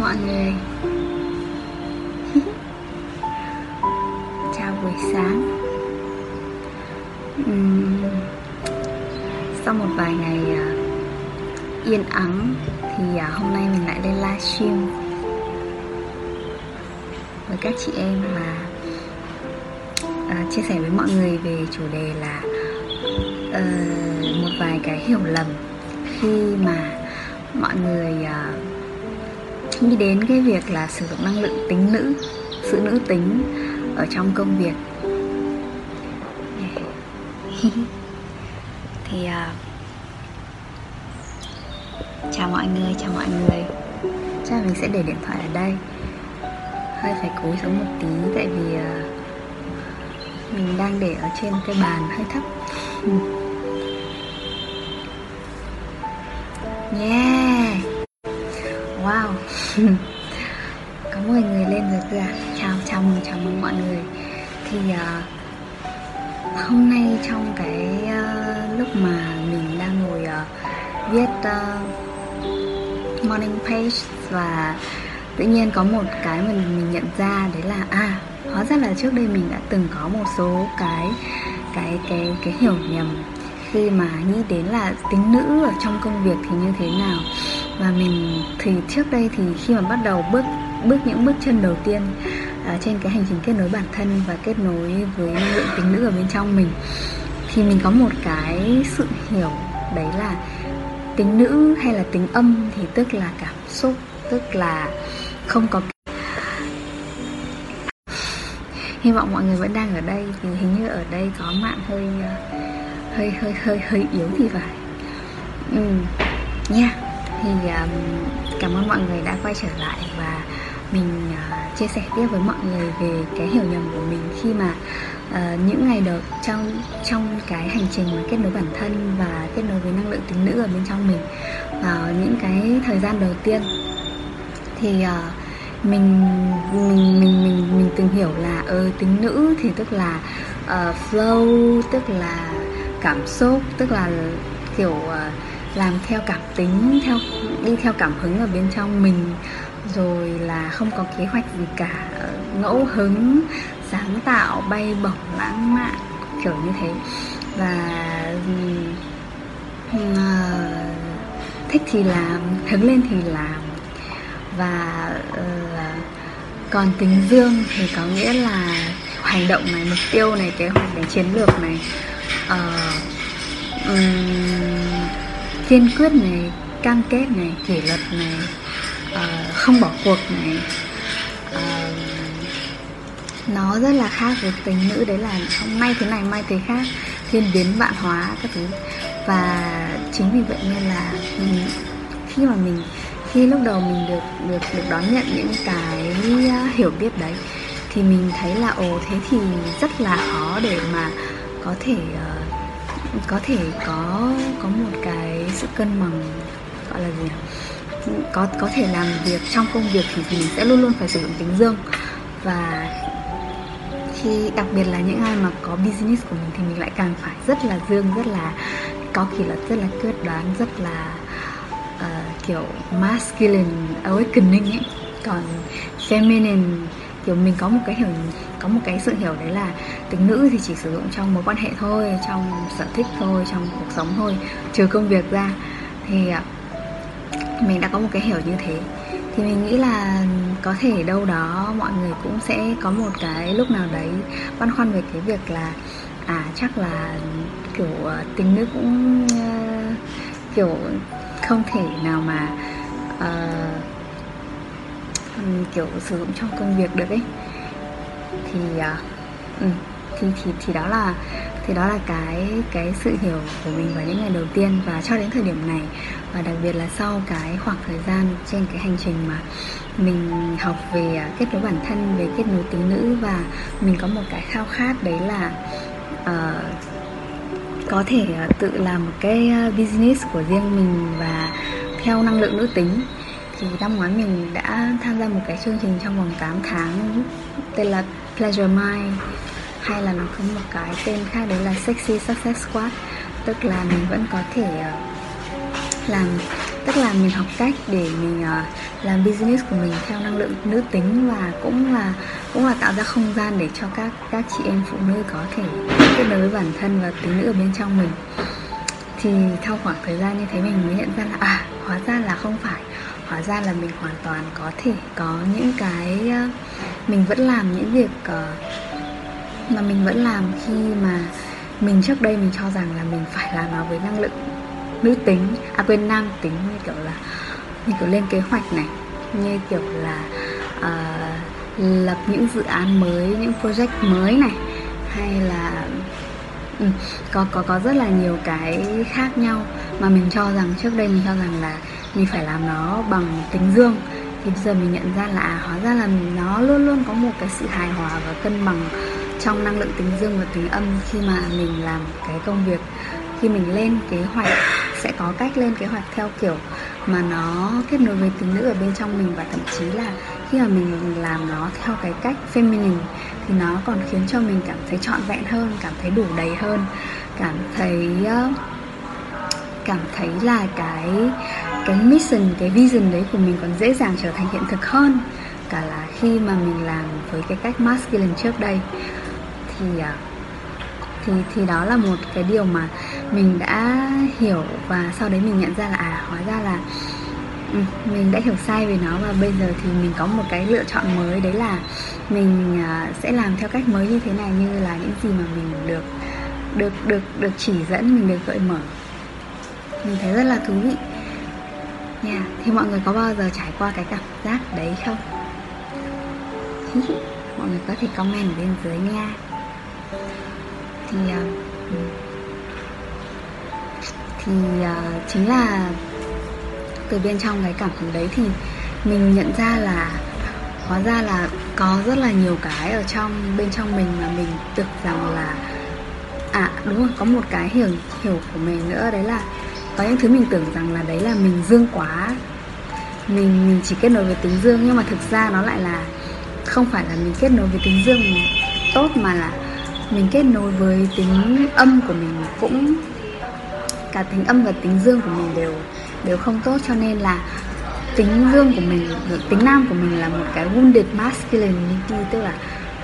mọi người. Chào buổi sáng. Uhm, Sau một vài ngày uh, yên ắng Thì uh, hôm nay mình lại lên livestream Với các chị em và uh, à, chia sẻ với mọi người về chủ đề là uh, Một vài cái hiểu lầm khi mà mọi người uh, nghĩ đến cái việc là sử dụng năng lượng tính nữ sự nữ tính ở trong công việc. Thì uh, chào mọi người chào mọi người. Chắc mình sẽ để điện thoại ở đây. Hơi phải cúi xuống một tí tại vì uh, mình đang để ở trên cái bàn hơi thấp. Yeah. có 10 người lên rồi cơ à chào chào mừng chào mừng mọi người. Thì uh, hôm nay trong cái uh, lúc mà mình đang ngồi uh, viết uh, morning page và tự nhiên có một cái mình mình nhận ra đấy là à hóa ra là trước đây mình đã từng có một số cái cái cái cái hiểu nhầm khi mà nghĩ đến là tính nữ ở trong công việc thì như thế nào và mình thì trước đây thì khi mà bắt đầu bước bước những bước chân đầu tiên à, trên cái hành trình kết nối bản thân và kết nối với năng lượng tính nữ ở bên trong mình thì mình có một cái sự hiểu đấy là tính nữ hay là tính âm thì tức là cảm xúc tức là không có hy vọng mọi người vẫn đang ở đây vì hình như ở đây có mạng hơi à, hơi hơi hơi hơi yếu thì phải. Ừ nha yeah thì um, cảm ơn mọi người đã quay trở lại và mình uh, chia sẻ tiếp với mọi người về cái hiểu nhầm của mình khi mà uh, những ngày đầu trong trong cái hành trình mà kết nối bản thân và kết nối với năng lượng tính nữ ở bên trong mình vào những cái thời gian đầu tiên. Thì uh, mình mình mình mình mình từng hiểu là ờ tính nữ thì tức là uh, flow tức là cảm xúc tức là kiểu uh, làm theo cảm tính theo đi theo cảm hứng ở bên trong mình rồi là không có kế hoạch gì cả. Ờ, ngẫu hứng sáng tạo bay bổng lãng mạn kiểu như thế. Và uh, thích thì làm hứng lên thì làm. Và uh, còn tính dương thì có nghĩa là hành động này mục tiêu này kế hoạch này chiến lược này. Uh, um, kiên quyết này cam kết này kỷ luật này uh, không bỏ cuộc này. Uh, nó rất là khác với tính nữ đấy là hôm nay thế này mai thế khác thiên biến vạn hóa các thứ. Và chính vì vậy nên là mình, khi mà mình khi lúc đầu mình được được được đón nhận những cái ờ, hiểu biết đấy thì mình thấy là ồ thế thì rất là khó để mà có thể uh, có thể có có một cái cân bằng gọi là gì có có thể làm việc trong công việc thì mình sẽ luôn luôn phải sử dụng tính dương. Và khi đặc biệt là những ai mà có business của mình thì mình lại càng phải rất là dương rất là có kỷ luật rất là quyết đoán rất là uh, kiểu masculine awakening ấy. Còn feminine kiểu mình có một cái hiểu có một cái sự hiểu đấy là tính nữ thì chỉ sử dụng trong mối quan hệ thôi trong sở thích thôi trong cuộc sống thôi trừ công việc ra. Thì à, mình đã có một cái hiểu như thế. Thì mình nghĩ là có thể đâu đó mọi người cũng sẽ có một cái lúc nào đấy băn khoăn về cái việc là à chắc là kiểu à, tính nữ cũng uh, kiểu không thể nào mà uh, kiểu sử dụng trong công việc được ấy thì uh, ừ, thì thì thì đó là thì đó là cái cái sự hiểu của mình vào những ngày đầu tiên và cho đến thời điểm này. Và đặc biệt là sau cái khoảng thời gian trên cái hành trình mà mình học về à, kết nối bản thân về kết nối tính nữ và mình có một cái khao khát đấy là uh, có thể à, tự làm một cái business của riêng mình và theo năng lượng nữ tính. Thì năm ngoái mình đã tham gia một cái chương trình trong vòng 8 tháng tên là Pleasure Mind hay là nó có một cái tên khác đấy là Sexy Success Squad. Tức là mình vẫn có thể ờ, làm tức là mình học cách để mình ờ, làm business của mình theo năng lượng nữ tính và cũng là cũng là tạo ra không gian để cho các các chị em phụ nữ có thể kết nối với bản thân và tính nữ ở bên trong mình. Thì theo khoảng thời gian như thế mình mới nhận ra là à hóa ra là không phải. Hóa ra là mình hoàn toàn có thể có những cái uh, mình vẫn làm những việc uh, mà mình vẫn làm khi mà mình trước đây mình cho rằng là mình phải làm nó với năng lượng nữ tính à quên nam tính như kiểu là như kiểu lên kế hoạch này như kiểu là uh, lập những dự án mới những project mới này hay là ừ, có có có rất là nhiều cái khác nhau mà mình cho rằng trước đây mình cho rằng là mình phải làm nó bằng tính dương thì bây giờ mình nhận ra là à, hóa ra là nó luôn luôn có một cái sự hài hòa và cân bằng trong năng lượng tính dương và tính âm khi mà mình làm cái công việc. Khi mình lên kế hoạch, sẽ có cách lên kế hoạch theo kiểu mà nó kết nối với tính nữ ở bên trong mình và thậm chí là khi mà mình làm nó theo cái cách feminine thì nó còn khiến cho mình cảm thấy trọn vẹn hơn, cảm thấy đủ đầy hơn, cảm thấy cảm thấy là cái cái mission, cái vision đấy của mình còn dễ dàng trở thành hiện thực hơn. Cả là khi mà mình làm với cái cách masculine trước đây, thì à, thì thì đó là một cái điều mà mình đã hiểu và sau đấy mình nhận ra là à hóa ra là ừ, mình đã hiểu sai về nó và bây giờ thì mình có một cái lựa chọn mới, đấy là mình à, sẽ làm theo cách mới như thế này, như là những gì mà mình được được được được chỉ dẫn, mình được gợi mở. Mình thấy rất là thú vị nha thì mọi người có bao giờ trải qua cái cảm giác đấy không? Mọi người có thể comment ở bên dưới nha. Thì ờ, ừ. thì ờ, chính là từ bên trong cái cảm hứng đấy thì mình nhận ra là, hóa ra là có rất là nhiều cái ở trong, bên trong mình mà mình tưởng rằng là à đúng rồi, có một cái hiểu hiểu của mình nữa, đấy là có những thứ mình tưởng rằng là đấy là mình dương quá. Mình mình chỉ kết nối với tính dương, nhưng mà thực ra nó lại là không phải là mình kết nối với tính dương tốt, mà là mình kết nối với tính âm của mình cũng, cả tính âm và tính dương của mình đều đều không tốt. Cho nên là tính dương của mình, tính nam của mình là một cái wounded masculinity, tức là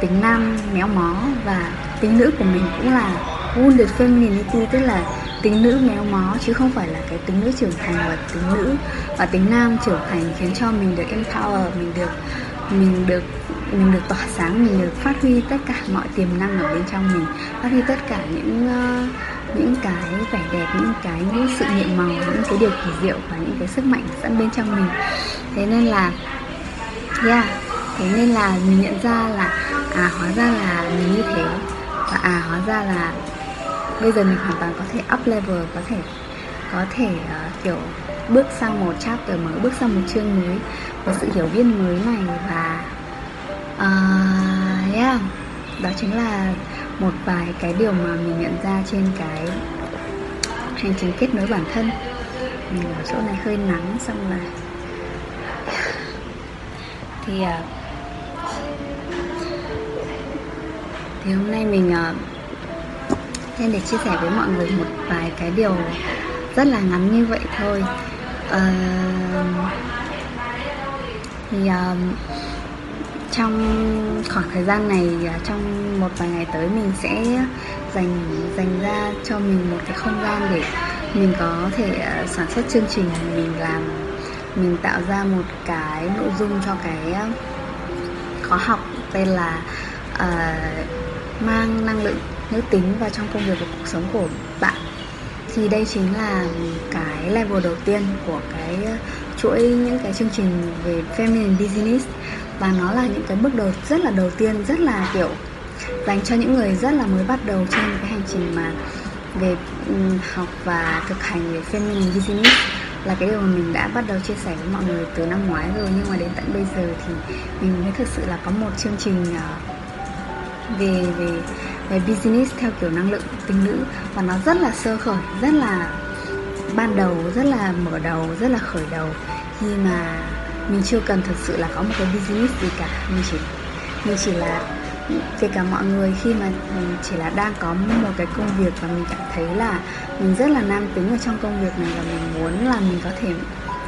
tính nam méo mó, và tính nữ của mình cũng là wounded femininity, tức là tính nữ méo mó chứ không phải là cái tính nữ trưởng thành và tính nữ và tính nam trưởng thành khiến cho mình được empower mình được mình được mình được tỏa sáng mình được phát huy tất cả mọi tiềm năng ở bên trong mình phát huy tất cả những uh, những cái vẻ đẹp những cái những sự nhiệm màu những cái điều kỳ diệu và những cái sức mạnh sẵn bên trong mình. Thế nên là yeah thế nên là mình nhận ra là à hóa ra là mình như thế. Và à hóa ra là bây giờ mình hoàn toàn có thể up level có thể có thể uh, kiểu bước sang một chapter mới bước sang một chương mới một sự hiểu biết mới này và uh, yeah. Đó chính là một vài cái điều mà mình nhận ra trên cái hành trình kết nối bản thân. Mình ở chỗ này hơi nắng xong là thì uh, thì hôm nay mình uh, nên để chia sẻ với mọi người một vài cái điều rất là ngắn như vậy thôi. Uh, thì uh, trong khoảng thời gian này ờ, trong một vài ngày tới mình sẽ dành dành ra cho mình một cái không gian để mình có thể sản xuất chương trình mình làm mình tạo ra một cái nội dung cho cái khóa học tên là uh, mang năng lượng nữ tính vào trong công việc và cuộc sống của bạn, thì đây chính là cái level đầu tiên của cái chuỗi những cái chương trình về feminine business. Và nó là những cái bước đầu, rất là đầu tiên, rất là, kiểu, dành cho những người rất là mới bắt đầu trên cái hành trình mà về học và thực hành về feminine business. Là cái điều mà mình đã bắt đầu chia sẻ với mọi người từ năm ngoái rồi, nhưng mà đến tận bây giờ thì mình mới thực sự là có một chương trình ờ, về về về business theo kiểu năng lượng tính nữ và nó rất là sơ khởi, rất là ban đầu, rất là mở đầu, rất là khởi đầu. Khi mà mình chưa cần thực sự là có một cái business gì cả, mình chỉ mình chỉ là, kể cả mọi người khi mà mình chỉ là đang có một cái công việc và mình cảm thấy là mình rất là nam tính ở trong công việc này và mình muốn là mình có thể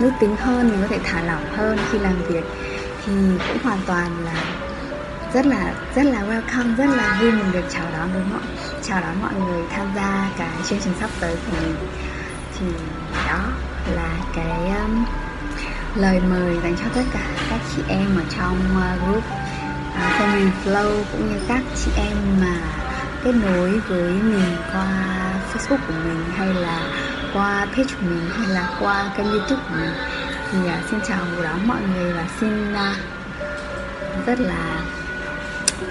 nữ tính hơn, mình có thể thả lỏng hơn khi làm việc, thì cũng hoàn toàn là rất là rất là welcome rất là vui mình được chào đón đúng không chào đón mọi người tham gia cái chương trình sắp tới của mình. Thì đó là cái um, lời mời dành cho tất cả các chị em ở trong uh, group uh, Family Flow cũng như các chị em mà kết nối với mình qua Facebook của mình hay là qua page của mình hay là qua kênh YouTube của mình. Thì uh, xin chào đón mọi người và xin uh, rất là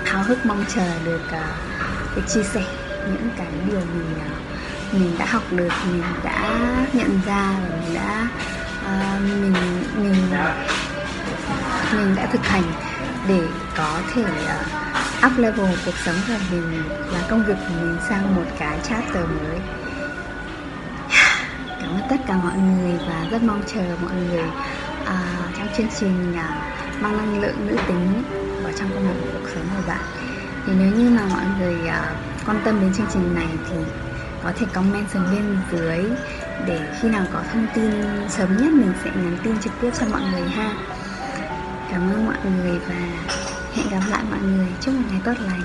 háo hức mong chờ được à, uh, được chia sẻ những cái điều mình uh, mình đã học được mình đã nhận ra và mình đã uh, mình mình mình đã thực hành để có thể uh, up level cuộc sống của mình và công việc của mình sang một cái chapter mới. Cảm ơn tất cả mọi người và rất mong chờ mọi người uh, trong chương trình uh, mang năng lượng nữ tính vào trong công việc cuộc sống của bạn. Thì nếu như mà mọi người uh, quan tâm đến chương trình này thì có thể comment xuống bên dưới để khi nào có thông tin sớm nhất mình sẽ nhắn tin trực tiếp cho mọi người ha. Cảm ơn mọi người và hẹn gặp lại mọi người. Chúc một ngày tốt lành.